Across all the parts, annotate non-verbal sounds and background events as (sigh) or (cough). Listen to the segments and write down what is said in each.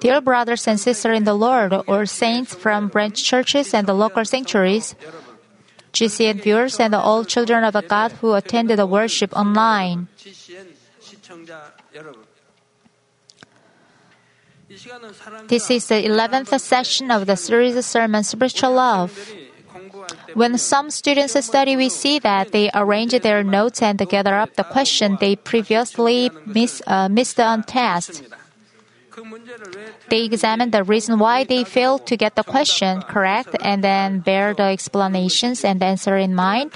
Dear brothers and sisters in the Lord, or saints from branch churches and the local sanctuaries, GCN viewers and all children of God who attended the worship online. This is the 11th session of the series sermon Spiritual Love. When some students study, we see that they arrange their notes and gather up the question they previously miss, uh, missed on test. They examine the reason why they failed to get the question correct and then bear the explanations and answer in mind.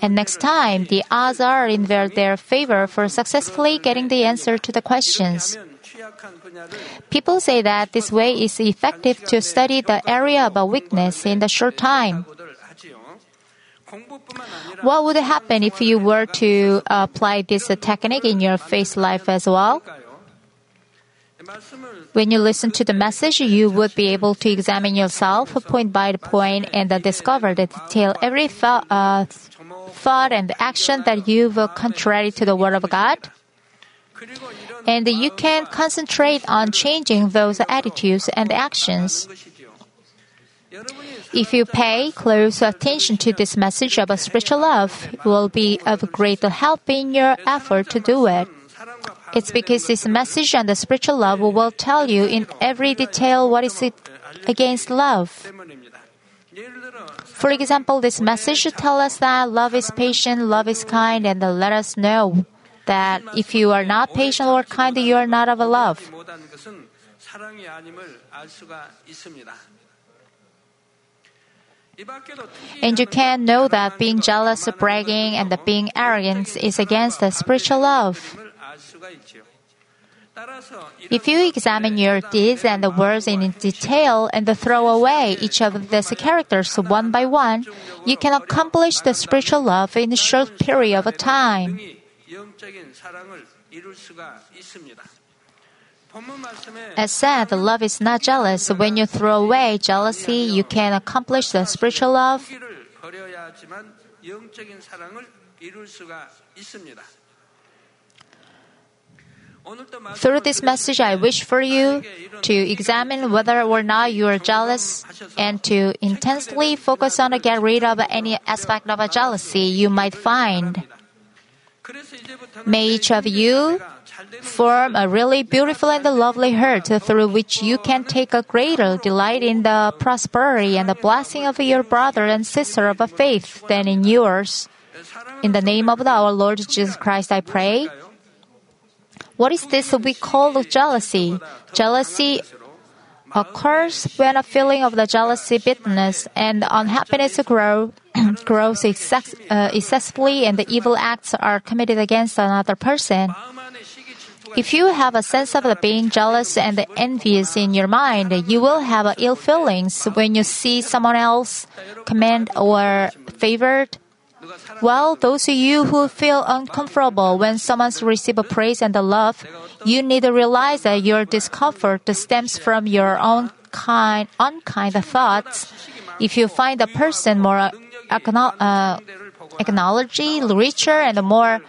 And next time, the odds are in their favor for successfully getting the answer to the questions. People say that this way is effective to study the area of a weakness in the short time. What would happen if you were to apply this technique in your face life as well? When you listen to the message, you would be able to examine yourself point by point and discover the detail every thought, uh, thought and action that you've contrary to the Word of God. And you can concentrate on changing those attitudes and actions. If you pay close attention to this message of spiritual love, it will be of great help in your effort to do it. It's because this message and the spiritual love will tell you in every detail what is it against love. For example, this message tells us that love is patient, love is kind, and let us know that if you are not patient or kind, you are not of a love. And you can know that being jealous, bragging, and being arrogant is against the spiritual love. If you examine your deeds and the words in detail and throw away each of these characters one by one, you can accomplish the spiritual love in a short period of time. As said, love is not jealous. When you throw away jealousy, you can accomplish the spiritual love. Through this message, I wish for you to examine whether or not you are jealous and to intensely focus on to get rid of any aspect of jealousy you might find. May each of you form a really beautiful and lovely heart through which you can take a greater delight in the prosperity and the blessing of your brother and sister of a faith than in yours. In the name of our Lord Jesus Christ, I pray. What is this we call jealousy? Jealousy occurs when a feeling of the jealousy, bitterness, and unhappiness grow, (clears throat) grows excess, uh, excessively and the evil acts are committed against another person. If you have a sense of being jealous and envious in your mind, you will have ill feelings when you see someone else commend or favored. Well, those of you who feel uncomfortable when someone receives praise and love, you need to realize that your discomfort stems from your own kind, unkind thoughts. If you find a person more uh, acknowledging, richer, and more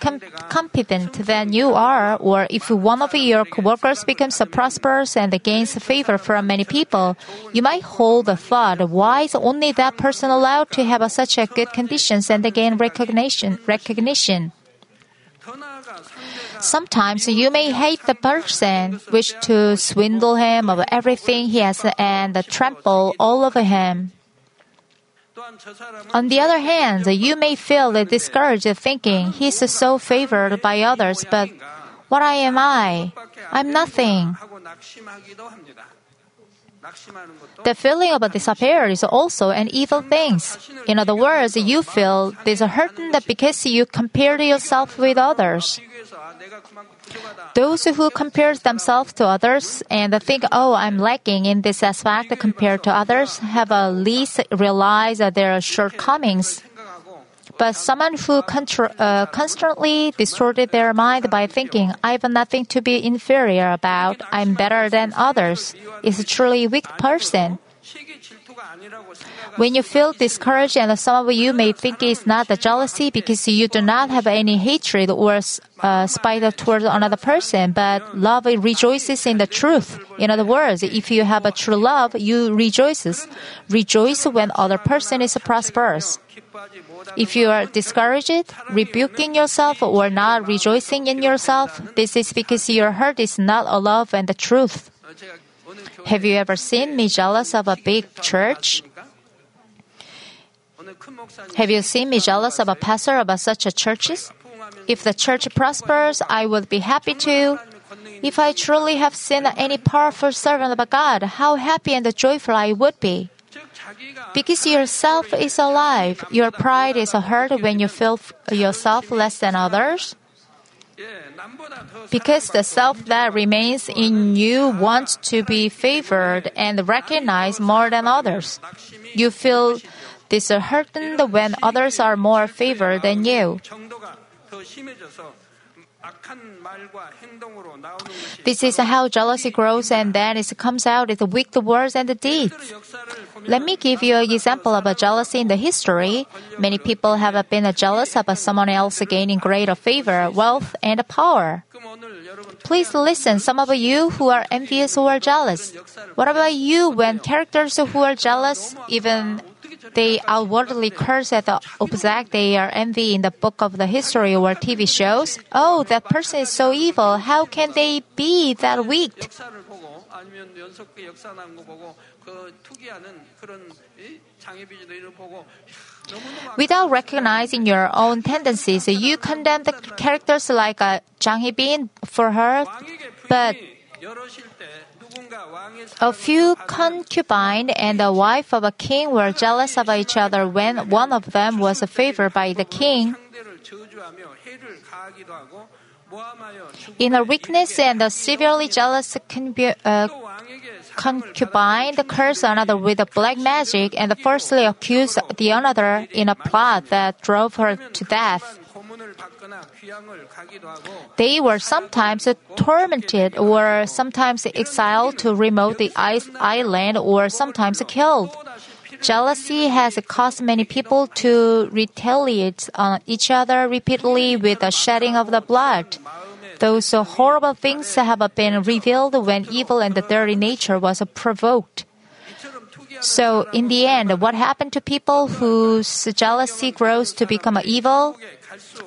com- competent than you are, or if one of your coworkers becomes prosperous and gains favor from many people, you might hold the thought, why is only that person allowed to have such a good conditions and gain recognition? Recognition. Sometimes you may hate the person, wish to swindle him of everything he has and trample all over him. On the other hand, you may feel discouraged thinking he's so favored by others, but what am I? I'm nothing. The feeling of despair is also an evil thing. In other words, you feel disheartened because you compare yourself with others. Those who compare themselves to others and think, oh, I'm lacking in this aspect compared to others, have at least realized their shortcomings. But someone who contra- uh, constantly distorted their mind by thinking, I have nothing to be inferior about, I'm better than others, is a truly weak person. When you feel discouraged, and some of you may think it's not the jealousy because you do not have any hatred or uh, spite towards another person, but love rejoices in the truth. In other words, if you have a true love, you rejoices. Rejoice when other person is prosperous. If you are discouraged, rebuking yourself, or not rejoicing in yourself, this is because your heart is not a love and the truth. Have you ever seen me jealous of a big church? Have you seen me jealous of a pastor of such a churches? If the church prospers, I would be happy too. If I truly have seen any powerful servant of God, how happy and joyful I would be. Because yourself is alive, your pride is hurt when you feel yourself less than others. Because the self that remains in you wants to be favored and recognized more than others. You feel disheartened when others are more favored than you. This is how jealousy grows and then it comes out the wicked words and deeds. Let me give you an example of a jealousy in the history. Many people have been jealous of someone else gaining greater favor, wealth, and power. Please listen, some of you who are envious or jealous. What about you when characters who are jealous, even they outwardly curse at the object they are envy in the book of the history or TV shows. Oh, that person is so evil. How can they be that weak? Without recognizing your own tendencies, you condemn the characters like uh, Jang Hee-bin for her, but a few concubines and the wife of a king were jealous of each other when one of them was favored by the king. In her weakness and a severely jealous uh, concubine cursed another with black magic and falsely accused the another in a plot that drove her to death. They were sometimes tormented or sometimes exiled to remote island or sometimes killed. Jealousy has caused many people to retaliate on each other repeatedly with the shedding of the blood. Those horrible things have been revealed when evil and the dirty nature was provoked. So, in the end, what happened to people whose jealousy grows to become evil?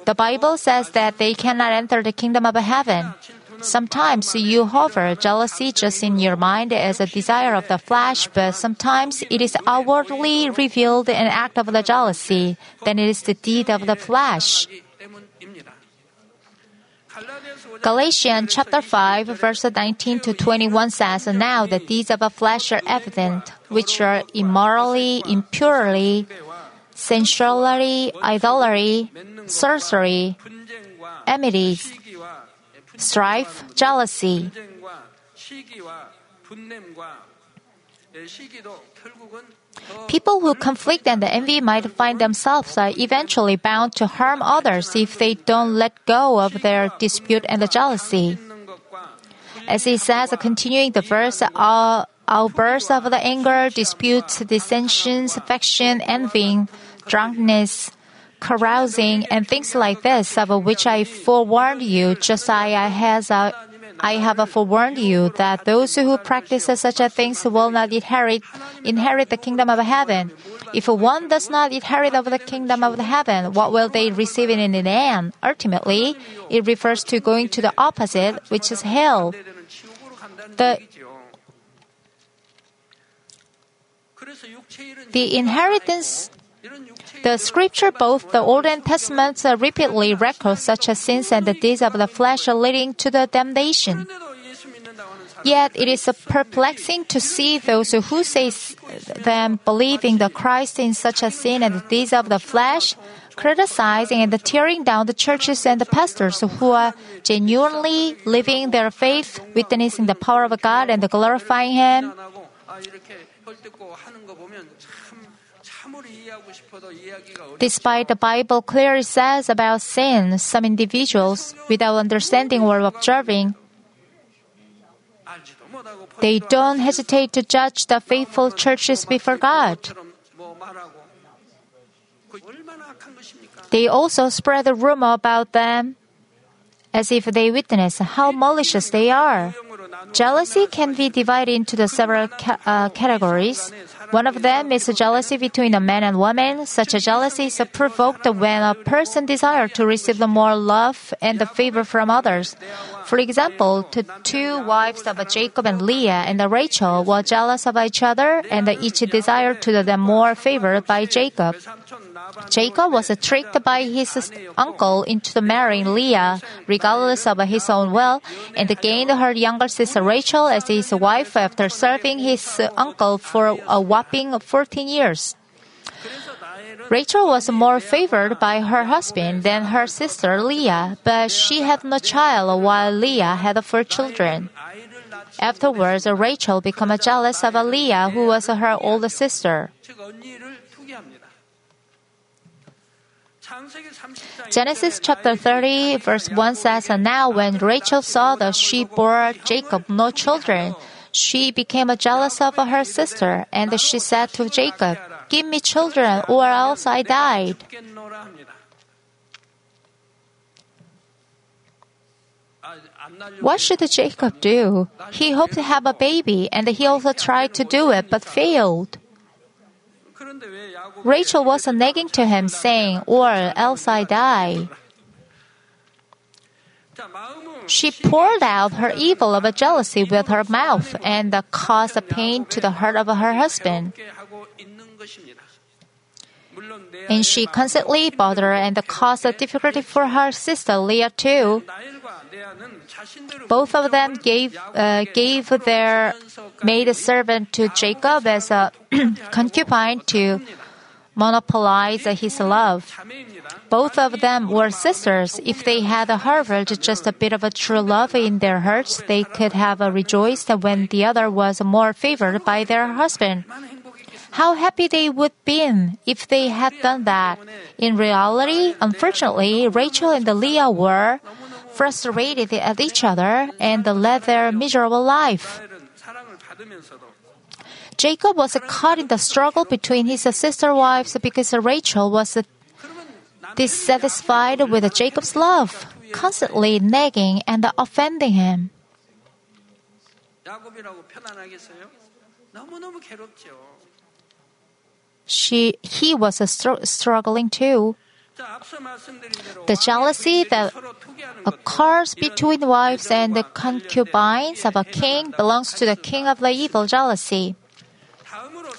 The Bible says that they cannot enter the kingdom of heaven. Sometimes you hover jealousy just in your mind as a desire of the flesh, but sometimes it is outwardly revealed an act of the jealousy, then it is the deed of the flesh. Galatians chapter 5 verse 19 to 21 says, Now the deeds of the flesh are evident, which are immorally, impurely, sensuality, idolatry, sorcery, enmities, strife, jealousy. People who conflict and envy might find themselves uh, eventually bound to harm others if they don't let go of their dispute and the jealousy. As he says, continuing the verse, all outbursts of the anger, disputes, dissensions, affection, envying, drunkenness, carousing, and things like this, of which I forewarned you, Josiah has a I have forewarned you that those who practice such things will not inherit inherit the kingdom of heaven. If one does not inherit of the kingdom of heaven, what will they receive in the end? Ultimately, it refers to going to the opposite, which is hell. The the inheritance the scripture, both the Old and Testament, uh, repeatedly record such as sins and the deeds of the flesh leading to the damnation. Yet it is perplexing to see those who say them believing the Christ in such a sin and the deeds of the flesh, criticizing and tearing down the churches and the pastors who are genuinely living their faith, witnessing the power of God and glorifying Him. Despite the Bible clearly says about sin, some individuals, without understanding or observing, They don't hesitate to judge the faithful churches before God. They also spread a rumor about them as if they witness how malicious they are. Jealousy can be divided into the several ca- uh, categories. One of them is jealousy between a man and woman. Such a jealousy is provoked when a person desires to receive the more love and the favor from others. For example, the two wives of Jacob and Leah and Rachel were jealous of each other and each desired to them more favor by Jacob. Jacob was tricked by his uncle into marrying Leah, regardless of his own will, and gained her younger sister Rachel as his wife after serving his uncle for a whopping 14 years. Rachel was more favored by her husband than her sister Leah, but she had no child while Leah had four children. Afterwards, Rachel became jealous of Leah, who was her older sister. Genesis chapter 30, verse 1 says, And now when Rachel saw that she bore Jacob no children, she became jealous of her sister, and she said to Jacob, Give me children, or else I died. What should Jacob do? He hoped to have a baby, and he also tried to do it, but failed. Rachel was nagging to him, saying, Or else I die. She poured out her evil of a jealousy with her mouth and caused a pain to the heart of her husband. And she constantly bothered and caused a difficulty for her sister Leah too. Both of them gave uh, gave their maid servant to Jacob as a (clears throat) concubine to monopolize his love. Both of them were sisters. If they had harbored just a bit of a true love in their hearts, they could have rejoiced when the other was more favored by their husband. How happy they would have been if they had done that. In reality, unfortunately, Rachel and Leah were frustrated at each other and led their miserable life. Jacob was caught in the struggle between his sister wives because Rachel was dissatisfied with Jacob's love, constantly nagging and offending him. She, he was str- struggling too. The jealousy that occurs between wives and the concubines of a king belongs to the king of the evil jealousy.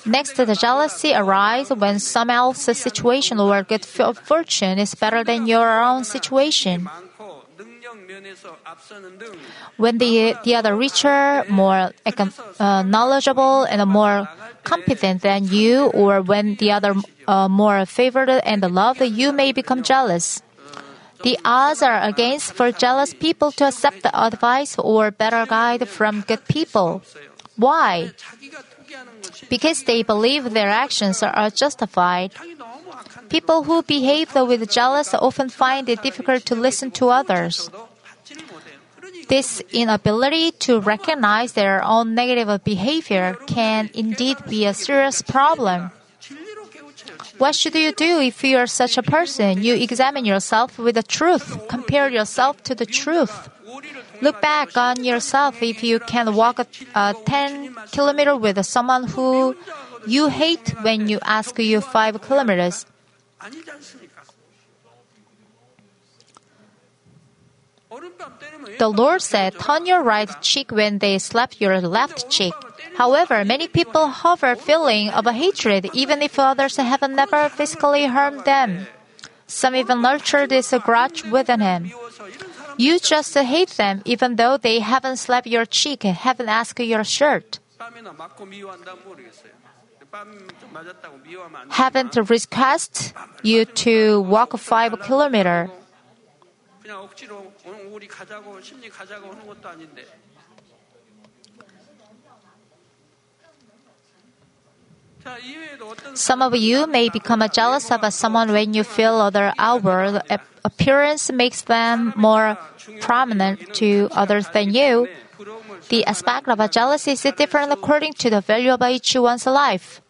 Next, the jealousy arises when some else's situation or good fortune is better than your own situation. When the, the other richer, more uh, knowledgeable, and more competent than you, or when the other uh, more favored and loved, you may become jealous. The odds are against for jealous people to accept the advice or better guide from good people. Why? Because they believe their actions are justified. People who behave with jealous often find it difficult to listen to others. This inability to recognize their own negative behavior can indeed be a serious problem. What should you do if you are such a person? You examine yourself with the truth. Compare yourself to the truth. Look back on yourself if you can walk a, a 10 kilometer with someone who you hate when you ask you 5 kilometers. The Lord said, Turn your right cheek when they slap your left cheek. However, many people have a feeling of a hatred even if others have never physically harmed them. Some even nurture this grudge within him. You just hate them even though they haven't slapped your cheek, haven't asked your shirt. Haven't requested you to walk five kilometers. Some of you may become jealous of someone when you feel other outward appearance makes them more prominent to others than you. The aspect of jealousy is different according to the value of each one's life.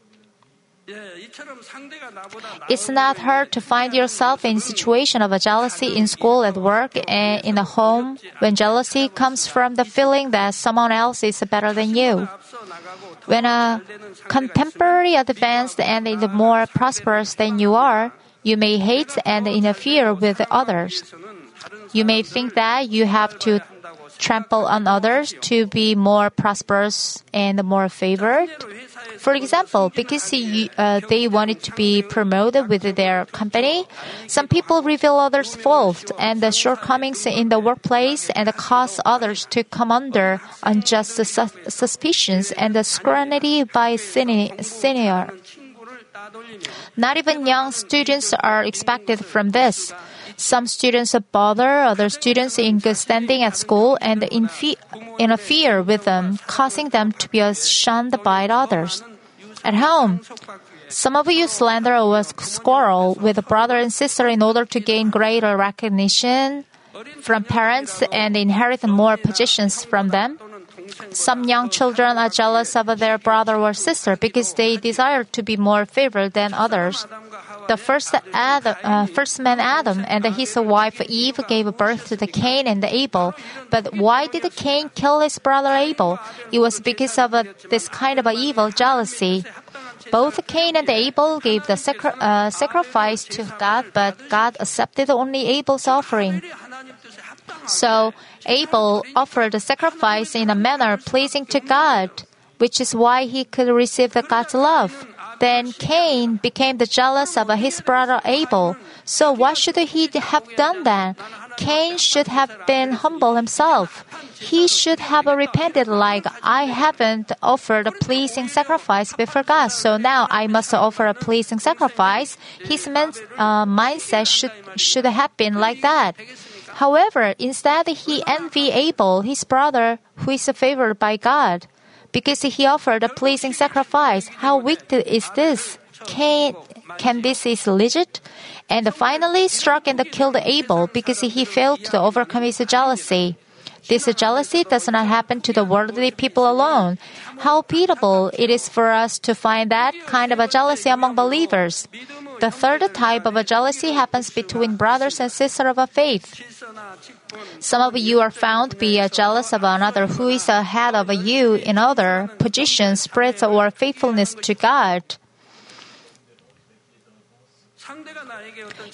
It's not hard to find yourself in a situation of a jealousy in school, at work, and in a home when jealousy comes from the feeling that someone else is better than you. When a contemporary advanced and is more prosperous than you are, you may hate and interfere with others. You may think that you have to trample on others to be more prosperous and more favored. For example, because he, uh, they wanted to be promoted with their company, some people reveal others' faults and the shortcomings in the workplace and cause others to come under unjust su- suspicions and scrutiny by senior. Not even young students are expected from this. Some students bother other students in good standing at school and interfere with them, causing them to be shunned by others. At home, some of you slander or squirrel with a brother and sister in order to gain greater recognition from parents and inherit more positions from them. Some young children are jealous of their brother or sister because they desire to be more favored than others. The first, Adam, uh, first man Adam and his wife Eve gave birth to the Cain and Abel. But why did Cain kill his brother Abel? It was because of uh, this kind of evil jealousy. Both Cain and Abel gave the sacri- uh, sacrifice to God, but God accepted only Abel's offering. So Abel offered a sacrifice in a manner pleasing to God, which is why he could receive God's love. Then Cain became the jealous of his brother Abel. So what should he have done then? Cain should have been humble himself. He should have repented like, I haven't offered a pleasing sacrifice before God, so now I must offer a pleasing sacrifice. His uh, mindset should, should have been like that. However, instead he envied Abel, his brother, who is favored by God, because he offered a pleasing sacrifice. How wicked is this? Can, can this is legit? And finally struck and killed Abel because he failed to overcome his jealousy. This jealousy does not happen to the worldly people alone. How pitiable it is for us to find that kind of a jealousy among believers. The third type of jealousy happens between brothers and sisters of a faith. Some of you are found to be jealous of another who is ahead of you in other positions, spreads or faithfulness to God.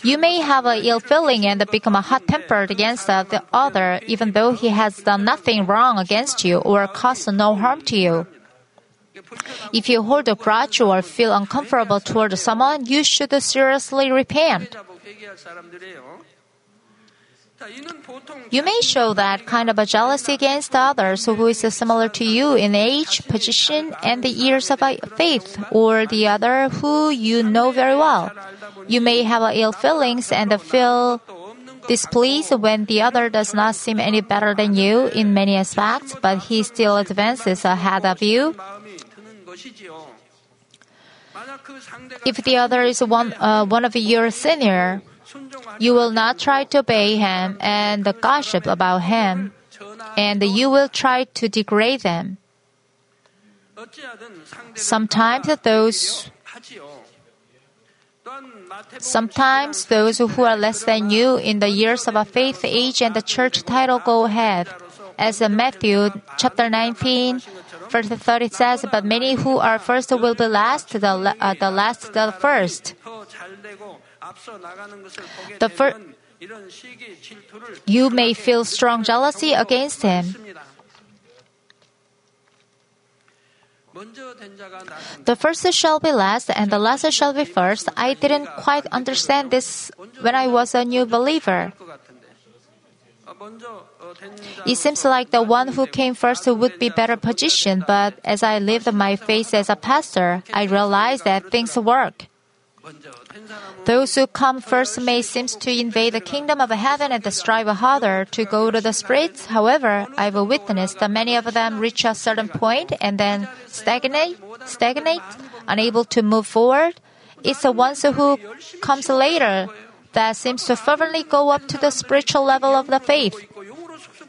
You may have an ill feeling and become hot tempered against the other, even though he has done nothing wrong against you or caused no harm to you. If you hold a grudge or feel uncomfortable toward someone, you should seriously repent. You may show that kind of a jealousy against others who is similar to you in age, position, and the years of faith, or the other who you know very well. You may have ill feelings and feel displeased when the other does not seem any better than you in many aspects, but he still advances ahead of you. If the other is one, uh, one of your senior, you will not try to obey him and gossip about him, and you will try to degrade them. Sometimes those Sometimes those who are less than you in the years of a faith age and the church title go ahead. As Matthew chapter 19, verse 30 says, But many who are first will be last, the, uh, the last the first. The fir- you may feel strong jealousy against him. The first shall be last, and the last shall be first. I didn't quite understand this when I was a new believer. It seems like the one who came first would be better positioned, but as I lived my faith as a pastor, I realized that things work. Those who come first may seem to invade the kingdom of heaven and strive harder to go to the streets. However, I've witnessed that many of them reach a certain point and then stagnate, stagnate, unable to move forward. It's the ones who comes later that seems to fervently go up to the spiritual level of the faith.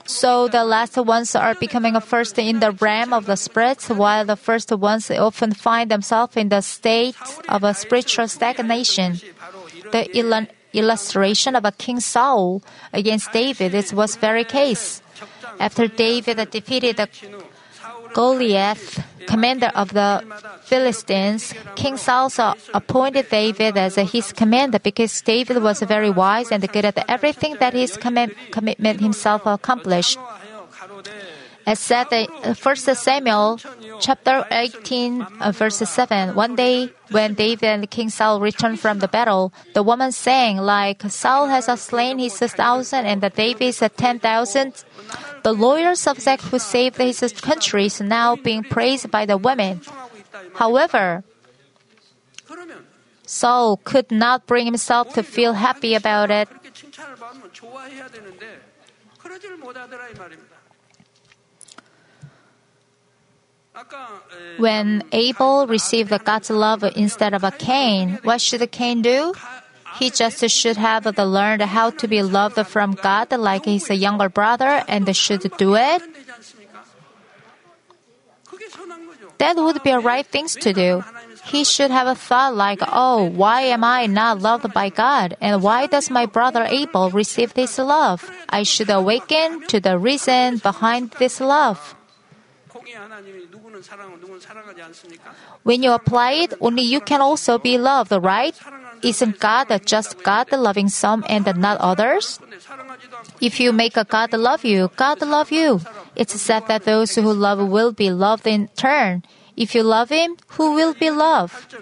So the last ones are becoming first in the realm of the spirits, while the first ones often find themselves in the state of a spiritual stagnation. The il- illustration of a King Saul against David is was very case. After David defeated the Goliath, commander of the Philistines, King Saul appointed David as his commander because David was very wise and good at everything that his commitment himself accomplished. As said in 1 Samuel chapter 18 uh, verse 7, one day when David and King Saul returned from the battle, the woman sang like, Saul has slain his thousand and David is ten thousand. The loyal subject who saved his country is now being praised by the women. However, Saul could not bring himself to feel happy about it. When Abel received God's love instead of a Cain, what should the Cain do? He just should have learned how to be loved from God like his younger brother and should do it. That would be a right thing to do. He should have a thought like, oh, why am I not loved by God? And why does my brother Abel receive this love? I should awaken to the reason behind this love. When you apply it, only you can also be loved, right? Isn't God just God loving some and not others? If you make a God love you, God love you. It's said that those who love will be loved in turn. If you love him, who will be loved?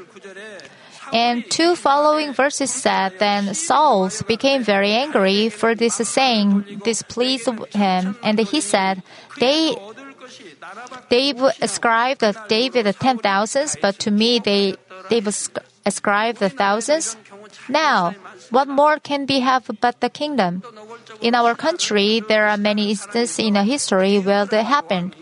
And two following verses said, Then Saul became very angry for this saying, displeased him, and he said, They They've ascribed David ten thousands, but to me they they've ascribed the thousands. Now, what more can be have but the kingdom? In our country, there are many instances in the history where that happened.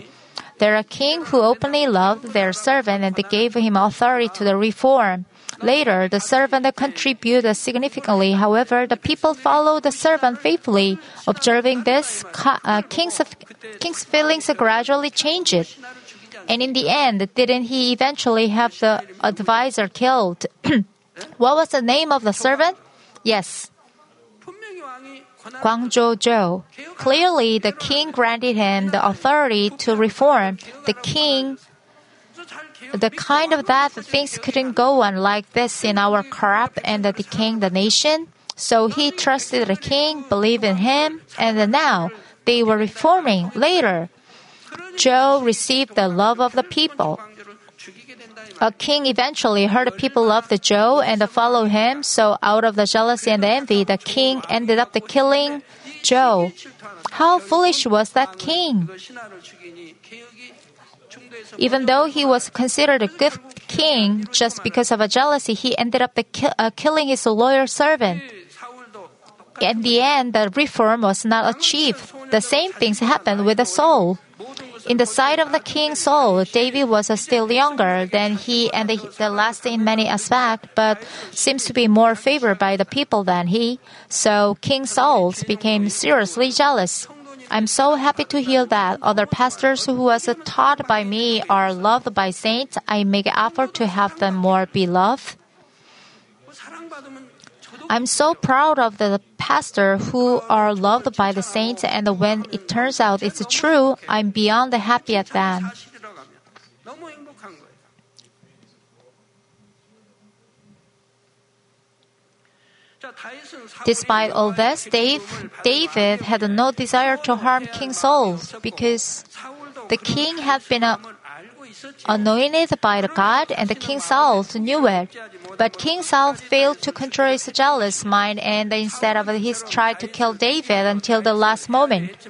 There are king who openly loved their servant and gave him authority to the reform. Later, the servant contributed significantly. However, the people followed the servant faithfully. Observing this, uh, king's, king's feelings gradually changed. And in the end, didn't he eventually have the advisor killed? (clears throat) what was the name of the servant? Yes. Gwangjo Jo. Clearly, the king granted him the authority to reform. The king the kind of that things couldn't go on like this in our corrupt and decaying the nation. So he trusted the king, believed in him, and now they were reforming. Later, Jo received the love of the people. A king eventually heard people loved Jo and followed him, so out of the jealousy and envy, the king ended up killing Jo. How foolish was that king? Even though he was considered a good king, just because of a jealousy, he ended up ki- uh, killing his loyal servant. In the end, the reform was not achieved. The same things happened with the Saul. In the sight of the king Saul, David was still younger than he and the, the last in many aspects, but seems to be more favored by the people than he. So King Saul became seriously jealous. I'm so happy to hear that other pastors who was taught by me are loved by saints. I make effort to have them more beloved. I'm so proud of the pastor who are loved by the saints and when it turns out it's true, I'm beyond happy at that. Despite all this, Dave, David had no desire to harm King Saul because the king had been anointed by the God and the King Saul knew it. But King Saul failed to control his jealous mind and instead of he tried to kill David until the last moment.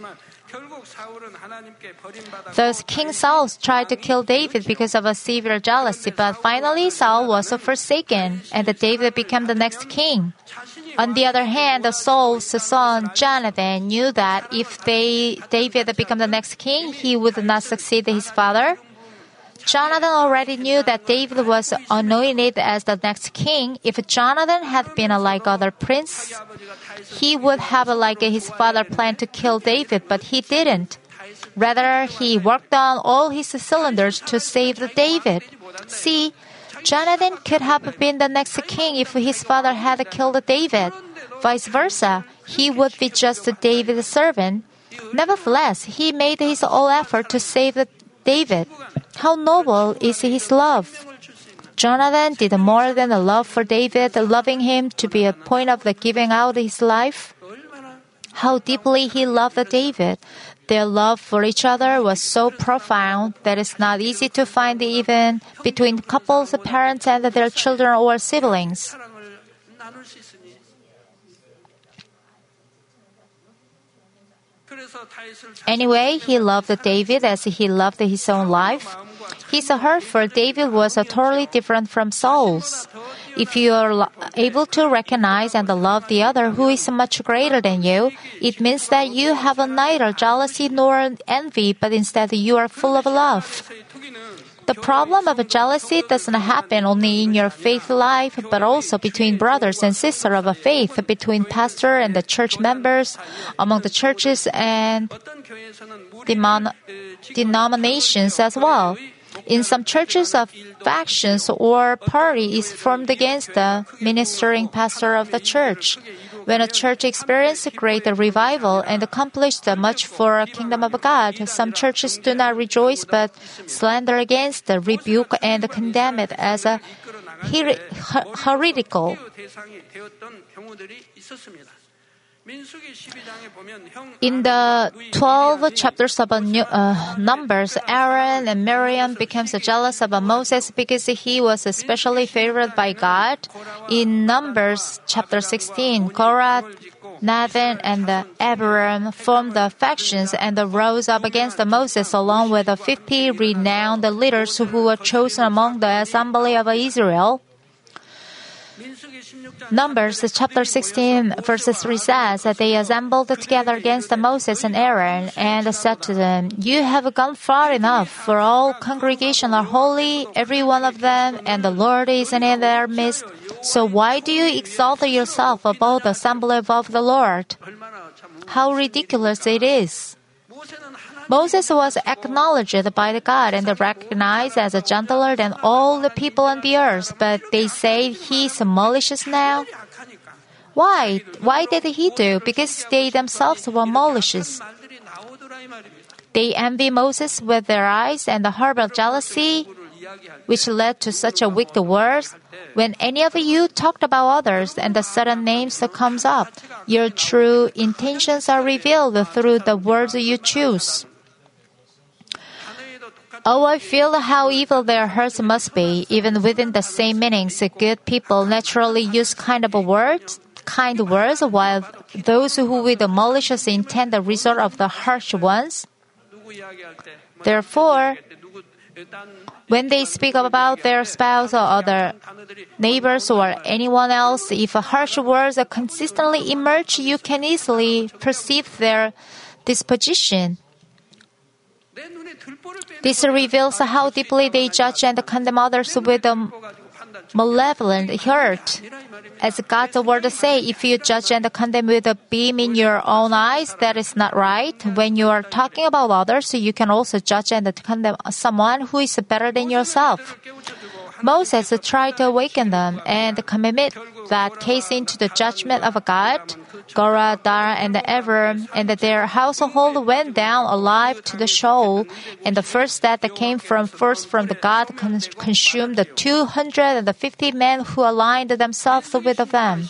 Thus, King Saul tried to kill David because of a severe jealousy, but finally Saul was forsaken, and David became the next king. On the other hand, Saul's son Jonathan knew that if they, David became the next king, he would not succeed his father. Jonathan already knew that David was anointed as the next king. If Jonathan had been like other princes, he would have like his father planned to kill David, but he didn't. Rather, he worked on all his cylinders to save David. See, Jonathan could have been the next king if his father had killed David. Vice versa, he would be just David's servant. Nevertheless, he made his all effort to save David. How noble is his love! Jonathan did more than a love for David, loving him to be a point of the giving out his life. How deeply he loved David. Their love for each other was so profound that it's not easy to find even between couples, parents, and their children or siblings. Anyway, he loved David as he loved his own life. His heart for David was totally different from Saul's. If you are able to recognize and love the other who is much greater than you, it means that you have neither jealousy nor envy, but instead you are full of love. The problem of jealousy doesn't happen only in your faith life, but also between brothers and sisters of a faith, between pastor and the church members, among the churches and demon- denominations as well. In some churches, a factions or party is formed against the ministering pastor of the church. When a church experiences a great revival and accomplished much for the kingdom of God, some churches do not rejoice but slander against, rebuke, and condemn it as a heretical. In the 12 chapters of uh, Numbers, Aaron and Miriam became jealous of Moses because he was especially favored by God. In Numbers chapter 16, Korah, Dathan, and Abiram formed the factions and rose up against Moses along with the 50 renowned leaders who were chosen among the assembly of Israel. Numbers chapter 16 verses 3 says that they assembled together against Moses and Aaron and said to them, You have gone far enough, for all congregation are holy, every one of them, and the Lord is in their midst. So why do you exalt yourself above the assembly of the Lord? How ridiculous it is! Moses was acknowledged by the God and recognized as a gentler than all the people on the earth, but they say he's malicious now. Why? Why did he do? Because they themselves were malicious. They envy Moses with their eyes and the harbor of jealousy, which led to such a wicked words. When any of you talked about others and the sudden names that comes up, your true intentions are revealed through the words you choose. Oh, I feel how evil their hearts must be. Even within the same meanings, good people naturally use kind of words, kind words, while those who with malicious intent the result of the harsh ones. Therefore, when they speak about their spouse or other neighbors or anyone else, if harsh words consistently emerge, you can easily perceive their disposition. This reveals how deeply they judge and condemn others with a malevolent heart. As God's word say, if you judge and condemn with a beam in your own eyes, that is not right. When you are talking about others, you can also judge and condemn someone who is better than yourself. Moses tried to awaken them and commit that case into the judgment of God. Korah, Dara, and Ever and their household went down alive to the Sheol, and the first that came from first from the God consumed the 250 men who aligned themselves with them.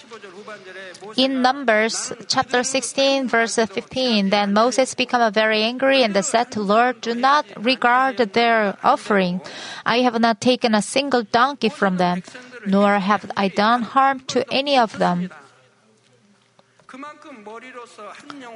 In Numbers chapter 16 verse 15, then Moses became very angry and said to Lord, do not regard their offering. I have not taken a single donkey from them, nor have I done harm to any of them.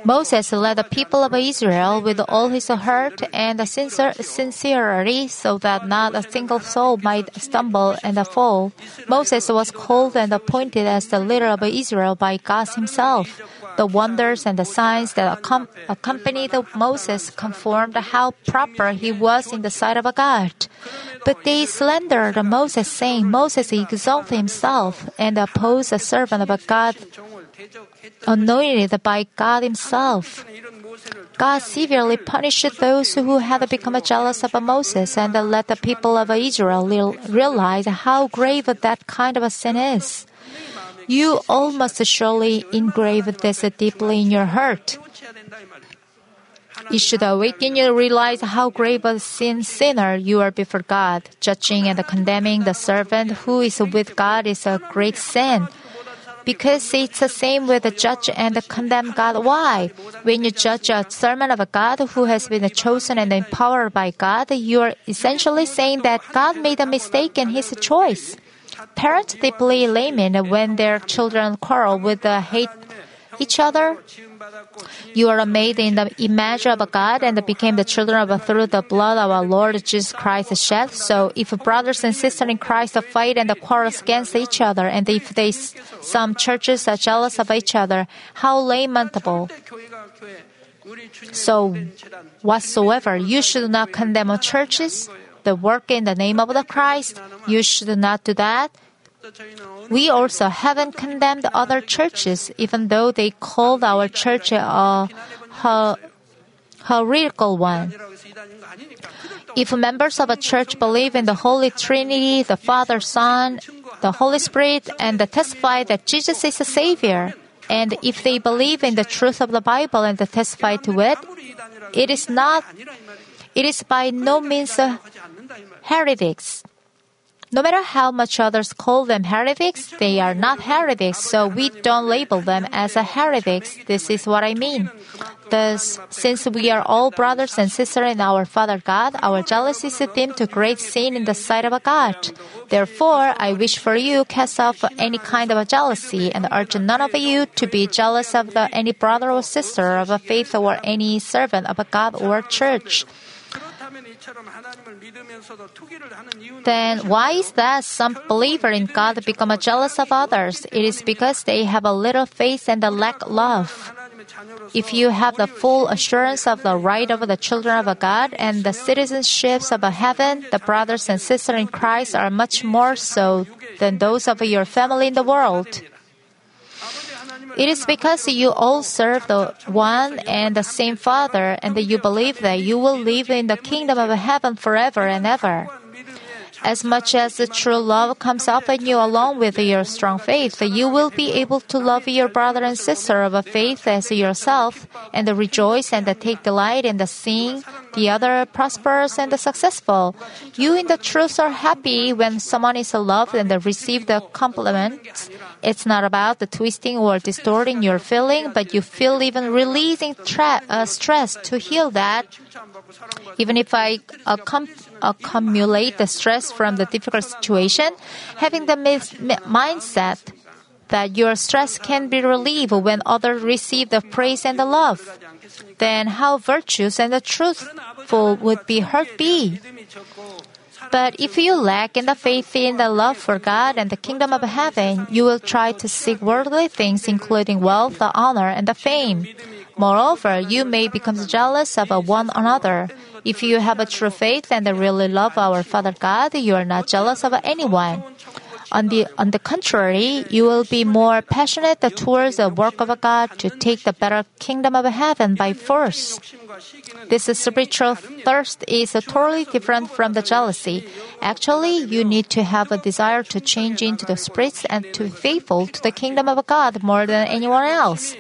Moses led the people of Israel with all his heart and sincerity so that not a single soul might stumble and fall. Moses was called and appointed as the leader of Israel by God himself. The wonders and the signs that accom- accompanied Moses confirmed how proper he was in the sight of God. But they slandered Moses, saying, Moses exalted himself and opposed the servant of God anointed by God Himself. God severely punished those who had become jealous of Moses and let the people of Israel realize how grave that kind of a sin is. You all must surely engrave this deeply in your heart. It should awaken you to realize how grave a sin sinner you are before God. Judging and condemning the servant who is with God is a great sin because it's the same with the judge and the condemned God. Why? When you judge a servant of God who has been chosen and empowered by God, you are essentially saying that God made a mistake in his choice. Parents deeply lament when their children quarrel with the hate each other. You are made in the image of God and became the children of through the blood of our Lord Jesus Christ shed. So if brothers and sisters in Christ fight and quarrel against each other, and if they some churches are jealous of each other, how lamentable. So whatsoever you should not condemn churches, the work in the name of the Christ, you should not do that. We also haven't condemned other churches, even though they called our church a heretical one. If members of a church believe in the Holy Trinity, the Father, Son, the Holy Spirit, and testify that Jesus is the Savior, and if they believe in the truth of the Bible and testify to it, it is not, it is by no means heretics. No matter how much others call them heretics, they are not heretics, so we don't label them as a heretics. This is what I mean. Thus, since we are all brothers and sisters in our Father God, our jealousy is deemed to great sin in the sight of a God. Therefore, I wish for you cast off any kind of jealousy and urge none of you to be jealous of the, any brother or sister of a faith or any servant of a God or church. Then why is that some believer in God become jealous of others? It is because they have a little faith and a lack love. If you have the full assurance of the right of the children of God and the citizenships of heaven, the brothers and sisters in Christ are much more so than those of your family in the world. It is because you all serve the one and the same Father, and you believe that you will live in the kingdom of heaven forever and ever. As much as the true love comes up in you along with your strong faith, you will be able to love your brother and sister of a faith as yourself, and rejoice and take delight in the seeing the other prosperous and successful. You in the truth are happy when someone is loved and they receive the compliments. It's not about the twisting or distorting your feeling, but you feel even releasing tra- uh, stress to heal that. Even if I accom- accumulate the stress from the difficult situation, having the mis- mindset that your stress can be relieved when others receive the praise and the love, then how virtuous and the truthful would be heart be? But if you lack in the faith in the love for God and the kingdom of heaven, you will try to seek worldly things, including wealth, the honor, and the fame. Moreover, you may become jealous of one another. If you have a true faith and really love our Father God, you are not jealous of anyone. On the, on the contrary, you will be more passionate towards the work of God to take the better kingdom of heaven by force. This spiritual thirst is totally different from the jealousy. Actually, you need to have a desire to change into the spirits and to be faithful to the kingdom of God more than anyone else.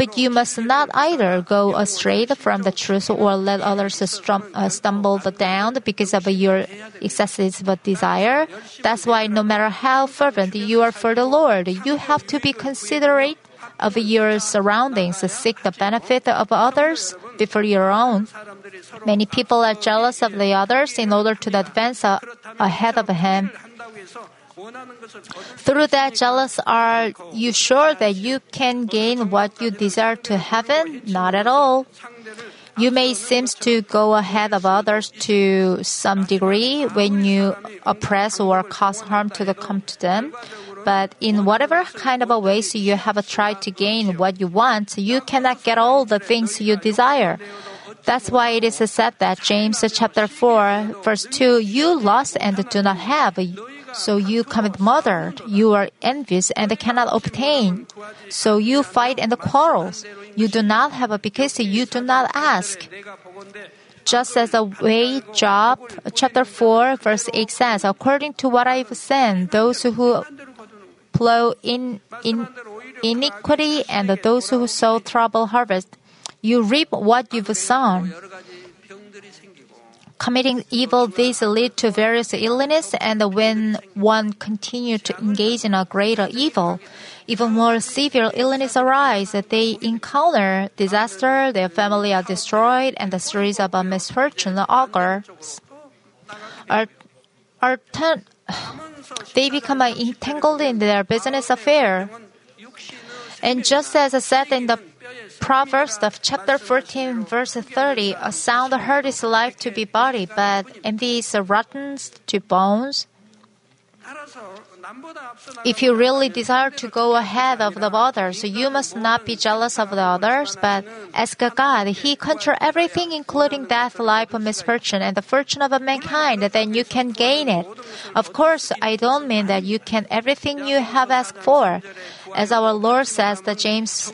But you must not either go astray from the truth or let others uh, stumble down because of your excessive desire. That's why no matter how fervent you are for the Lord, you have to be considerate of your surroundings, seek the benefit of others before your own. Many people are jealous of the others in order to advance ahead of him. Through that jealous, are you sure that you can gain what you desire to heaven? Not at all. You may seem to go ahead of others to some degree when you oppress or cause harm to the come to them. But in whatever kind of a ways you have tried to gain what you want, you cannot get all the things you desire. That's why it is said that James chapter 4 verse 2, you lost and do not have, so you commit murder. You are envious and cannot obtain. So you fight and quarrel. You do not have a because you do not ask. Just as the way Job chapter 4 verse 8 says, according to what I've said, those who plow in, in iniquity and those who sow trouble harvest. You reap what you've sown. Committing evil deeds lead to various illness, and when one continues to engage in a greater evil, even more severe illness arise. They encounter disaster, their family are destroyed, and the series of misfortune occurs. Ten, (sighs) they become entangled in their business affair. And just as I said in the Proverbs of chapter 14, verse 30, a sound heard is life to be body, but envy is rotten to bones. If you really desire to go ahead of the others, you must not be jealous of the others, but ask God. He control everything, including death, life, misfortune, and the fortune of mankind. Then you can gain it. Of course, I don't mean that you can everything you have asked for. As our Lord says, that James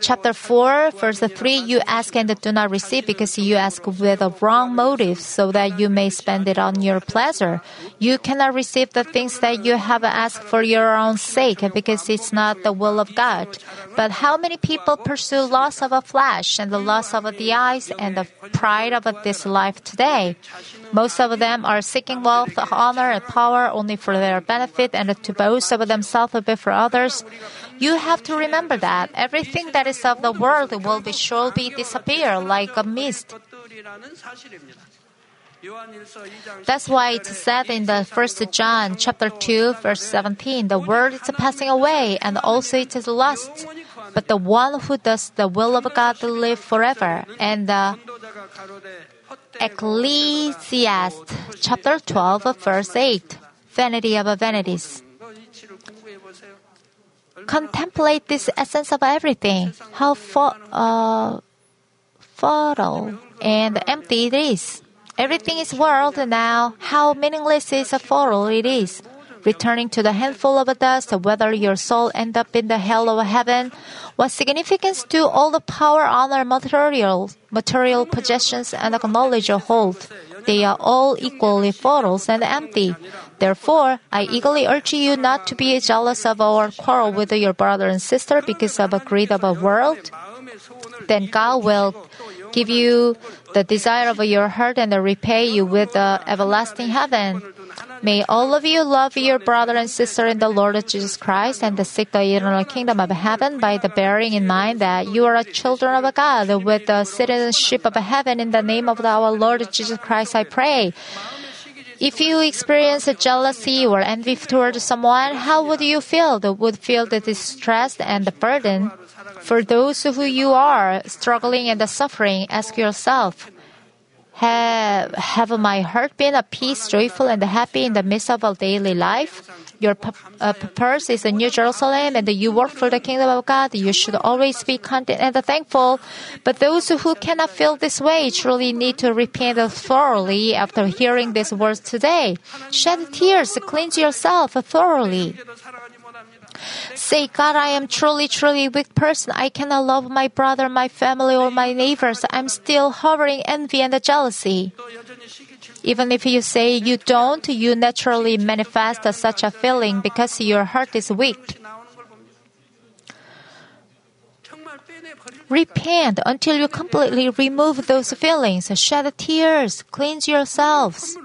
chapter 4, verse 3, you ask and do not receive because you ask with a wrong motive so that you may spend it on your pleasure. You cannot receive the things that you have asked for your own sake because it's not the will of God. But how many people pursue loss of a flesh and the loss of the eyes and the pride of this life today? Most of them are seeking wealth, honor, and power only for their benefit and to boast of themselves before others. You have to remember that everything that is of the world will be surely disappear like a mist. That's why it's said in the first John chapter 2 verse 17, the world is passing away and also it is lost. But the one who does the will of God live forever. And the Ecclesiastes chapter 12 verse 8, vanity of vanities. Contemplate this essence of everything, how fo- uh, and empty it is. Everything is world now. How meaningless is a fertile it is. Returning to the handful of dust, whether your soul end up in the hell of heaven, what significance do all the power, honor, material, material possessions, and knowledge hold? They are all equally fertile and empty. Therefore, I eagerly urge you not to be jealous of or quarrel with your brother and sister because of a greed of a world. Then God will give you the desire of your heart and repay you with the everlasting heaven. May all of you love your brother and sister in the Lord Jesus Christ and the seek the eternal kingdom of heaven by the bearing in mind that you are children of God with the citizenship of heaven in the name of our Lord Jesus Christ I pray. If you experience jealousy or envy toward someone, how would you feel? Would feel the distress and the burden? For those who you are struggling and suffering, ask yourself, have, have my heart been at peace, joyful, and happy in the midst of a daily life? Your uh, purpose is a New Jerusalem, and you work for the kingdom of God. You should always be content and thankful. But those who cannot feel this way truly need to repent thoroughly after hearing these words today. Shed tears, cleanse yourself thoroughly. Say, God, I am truly, truly weak person. I cannot love my brother, my family, or my neighbors. I'm still harboring envy and jealousy. Even if you say you don't, you naturally manifest such a feeling because your heart is weak. Repent until you completely remove those feelings. Shed tears. Cleanse yourselves.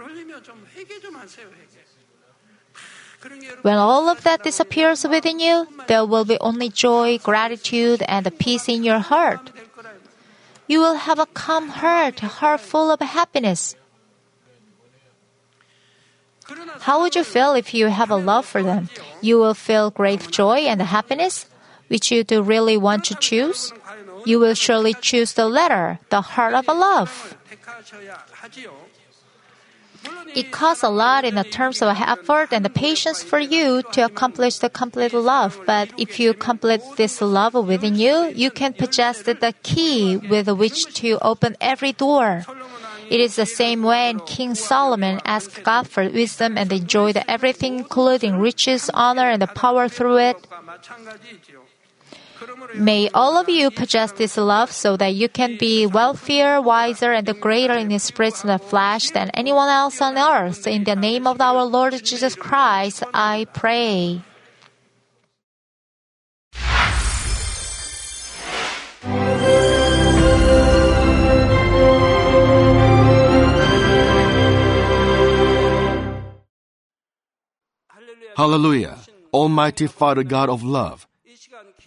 When all of that disappears within you, there will be only joy, gratitude, and peace in your heart. You will have a calm heart, a heart full of happiness. How would you feel if you have a love for them? You will feel great joy and happiness, which you do really want to choose. You will surely choose the latter, the heart of a love. It costs a lot in terms of effort and patience for you to accomplish the complete love. But if you complete this love within you, you can possess the key with which to open every door. It is the same when King Solomon asked God for wisdom and enjoyed everything, including riches, honor, and power through it. May all of you possess this love so that you can be wealthier, wiser, and greater in the spirit and the flesh than anyone else on earth. In the name of our Lord Jesus Christ, I pray. Hallelujah. Almighty Father God of love.